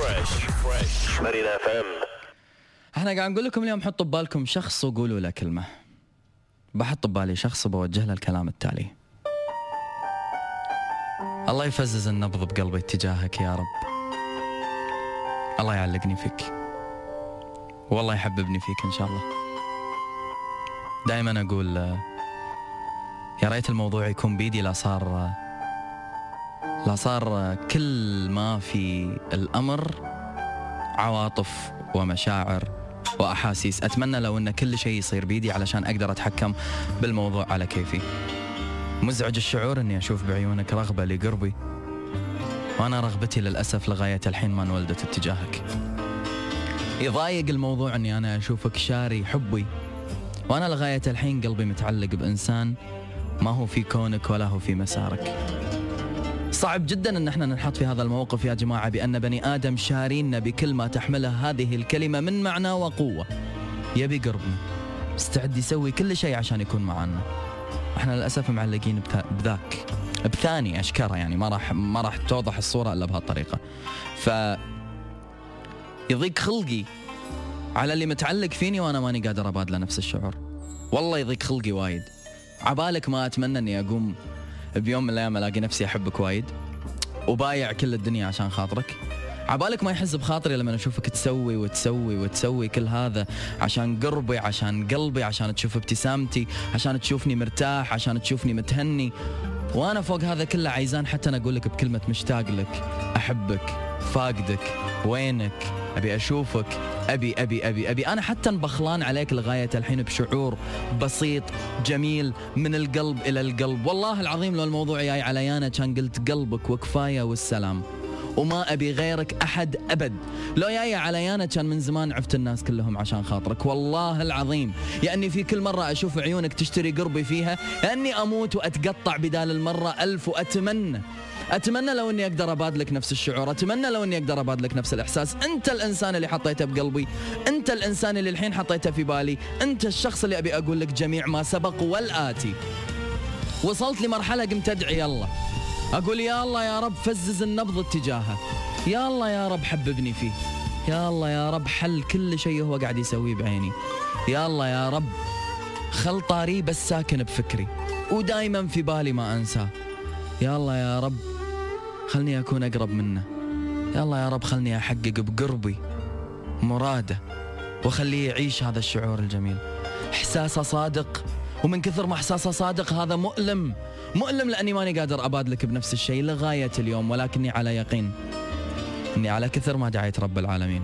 fresh fresh مدينة FM إحنا قاعد نقول لكم اليوم حطوا ببالكم شخص وقولوا له كلمة. بحط ببالي شخص وبوجه له الكلام التالي. الله يفزز النبض بقلبي اتجاهك يا رب. الله يعلقني فيك. والله يحببني فيك إن شاء الله. دائما أقول آه، يا ريت الموضوع يكون بيدي لا صار آه، لا صار كل ما في الأمر عواطف ومشاعر وأحاسيس. أتمنى لو إن كل شيء يصير بيدي علشان أقدر أتحكم بالموضوع على كيفي. مزعج الشعور إني أشوف بعيونك رغبة لقربي وأنا رغبتي للأسف لغاية الحين ما انولدت اتجاهك. يضايق الموضوع إني أنا أشوفك شاري حبي وأنا لغاية الحين قلبي متعلق بإنسان ما هو في كونك ولا هو في مسارك. صعب جدا أن إحنا ننحط في هذا الموقف يا جماعة بأن بني آدم شارينا بكل ما تحمله هذه الكلمة من معنى وقوة. يبي قربنا مستعد يسوي كل شيء عشان يكون معنا إحنا للأسف معلقين بذاك بثاني أشكره يعني ما راح ما راح توضح الصورة إلا بهالطريقه ف يضيق خلقي على اللي متعلق فيني وأنا ماني قادر أبادله نفس الشعور. والله يضيق خلقي وايد. عبالك ما أتمنى إني أقوم بيوم من الأيام ألاقي نفسي أحبك وايد وبايع كل الدنيا عشان خاطرك. عبالك ما يحز بخاطري لما أشوفك تسوي وتسوي وتسوي كل هذا عشان قربي عشان قلبي عشان تشوف ابتسامتي عشان تشوفني مرتاح عشان تشوفني متهني. وأنا فوق هذا كله عايزان حتى أنا أقول لك بكلمة مشتاق لك أحبك فاقدك وينك؟ أبي أشوفك. أبي أبي أبي أبي. أنا حتى بخلان عليك لغاية الحين بشعور بسيط جميل من القلب إلى القلب. والله العظيم لو الموضوع جاي عليانا كان قلت قلبك وكفاية والسلام. وما أبي غيرك أحد أبد. لو جاي عليانا كان من زمان عفت الناس كلهم عشان خاطرك. والله العظيم. يا أني في كل مرة أشوف عيونك تشتري قربي فيها أني أموت وأتقطع بدال المرة ألف وأتمنى. أتمنى لو أني أقدر ابادلك نفس الشعور. أتمنى لو أني أقدر ابادلك نفس الإحساس. أنت الإنسان اللي حطيته بقلبي. أنت الإنسان اللي الحين حطيته في بالي. أنت الشخص اللي أبي أقول لك جميع ما سبق والآتي. وصلت لمرحلة قمت أدعي يلا أقول يا الله يا رب فزز النبض اتجاهه. يا الله يا رب حببني فيه. يا الله يا رب حل كل شيء هو قاعد يسويه بعيني. يا الله يا رب خل طاري بس ساكن بفكري. ودايما في بالي ما أنساه. يا الله يا رب خلني أكون أقرب منه. يا الله يا رب خلني أحقق بقربي مراده وخليه يعيش هذا الشعور الجميل. إحساسه صادق ومن كثر ما إحساسه صادق هذا مؤلم. مؤلم لأني ماني قادر ابادلك بنفس الشيء لغاية اليوم ولكني على يقين. إني على كثر ما دعيت رب العالمين.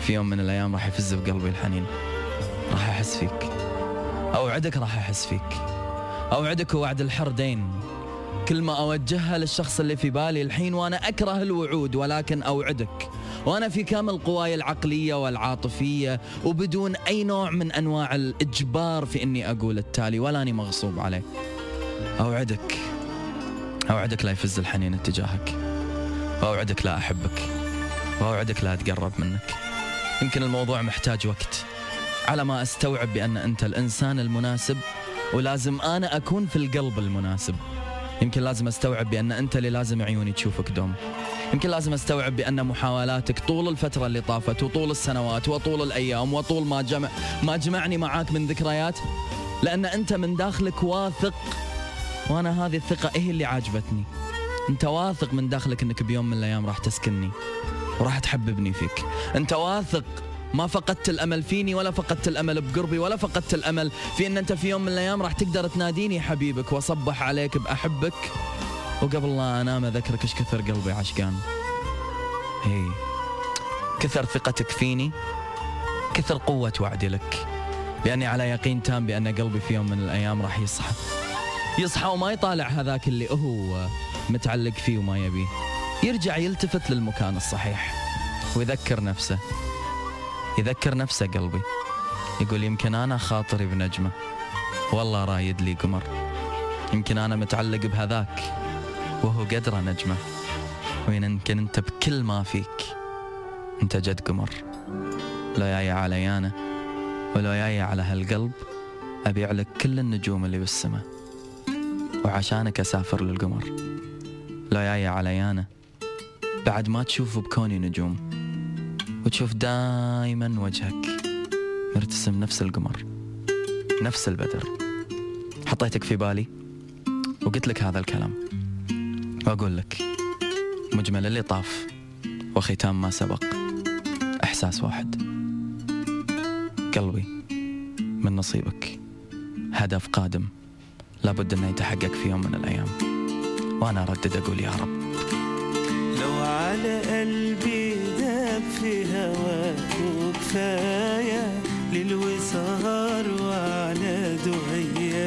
في يوم من الأيام راح يفز بقلبي الحنين. راح أحس فيك. أوعدك راح أحس فيك. أوعدك ووعد الحر دين كل ما أوجهها للشخص اللي في بالي الحين وأنا أكره الوعود ولكن أوعدك. وأنا في كامل قواي العقلية والعاطفية وبدون أي نوع من أنواع الإجبار في إني أقول التالي ولا أني مغصوب عليه. أوعدك. أوعدك لا يفز الحنين اتجاهك. وأوعدك لا أحبك. وأوعدك لا أتقرب منك. يمكن الموضوع محتاج وقت. على ما أستوعب بأن أنت الإنسان المناسب ولازم أنا أكون في القلب المناسب. يمكن لازم أستوعب بأن أنت اللي لازم عيوني تشوفك دوم. يمكن لازم أستوعب بأن محاولاتك طول الفترة اللي طافت وطول السنوات وطول الأيام وطول ما جمع ما جمعني معاك من ذكريات لأن أنت من داخلك واثق وأنا هذه الثقة إيه اللي عاجبتني. أنت واثق من داخلك إنك بيوم من الأيام راح تسكنني وراح تحببني فيك. أنت واثق ما فقدت الأمل فيني ولا فقدت الأمل بقربي ولا فقدت الأمل في إن أنت في يوم من الأيام راح تقدر تناديني حبيبك وأصبح عليك بأحبك. وقبل لا أنام أذكرك إيش كثر قلبي عشقان. هي. كثر ثقتك فيني. كثر قوة وعدي لك. لأني على يقين تام بأن قلبي في يوم من الأيام راح يصحى. يصحى وما يطالع هذاك اللي هو متعلق فيه وما يبيه. يرجع يلتفت للمكان الصحيح. ويذكر نفسه. يذكر نفسه قلبي. يقول يمكن أنا خاطري بنجمة. والله رايد لي قمر. يمكن أنا متعلق بهذاك وهو قدره نجمة. ويمكن أنت بكل ما فيك أنت جد قمر. لو جاي عليانا ولو جاي على هالقلب. أبيع لك كل النجوم اللي بالسماء. وعشانك أسافر للقمر. لو جاي عليانا بعد ما تشوف بكوني نجوم. وتشوف دايما وجهك مرتسم نفس القمر نفس البدر. حطيتك في بالي وقلت لك هذا الكلام. وأقول لك مجمل اللي طاف وختام ما سبق. إحساس واحد. قلبي من نصيبك. هدف قادم. لابد إنه يتحقق في يوم من الأيام. وأنا أردد أقول يا رب. لو على قلبي داب في هواك وكفاية ليل وسهر وعلى دعيايا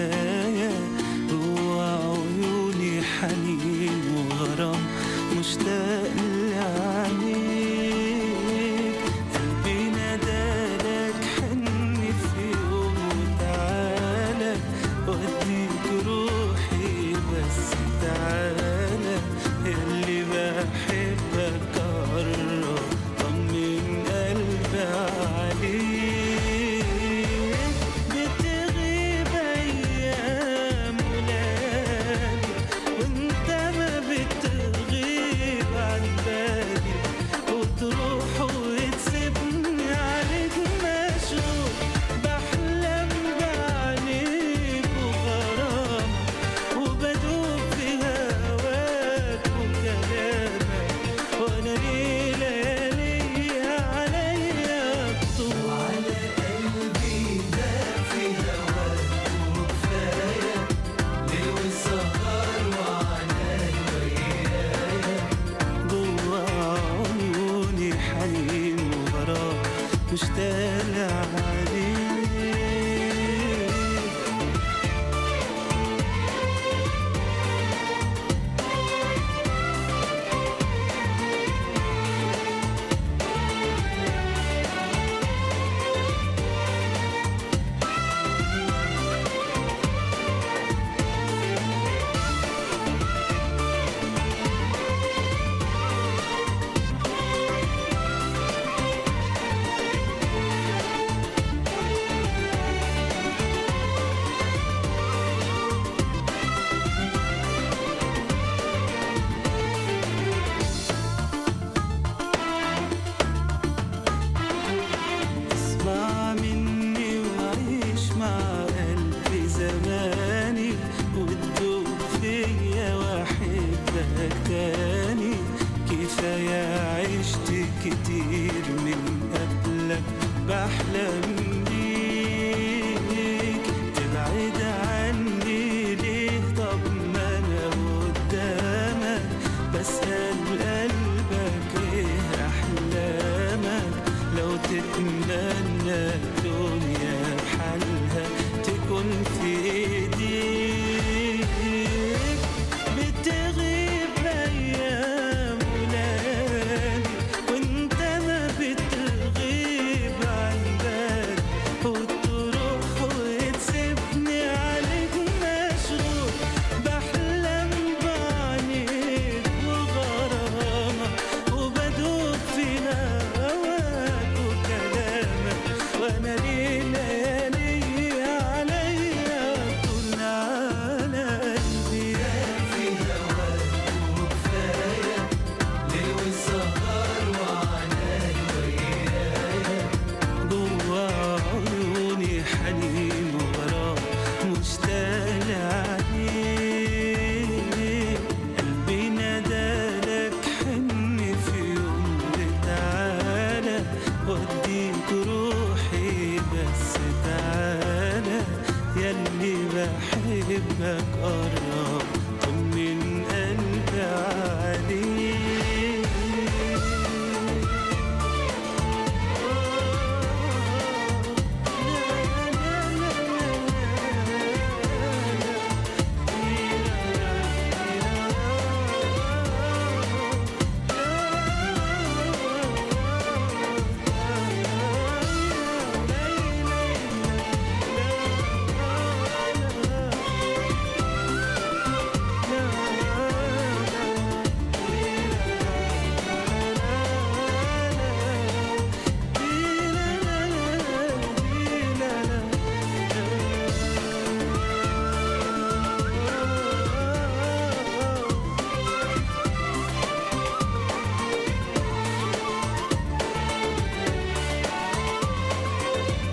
i ne karam Kimin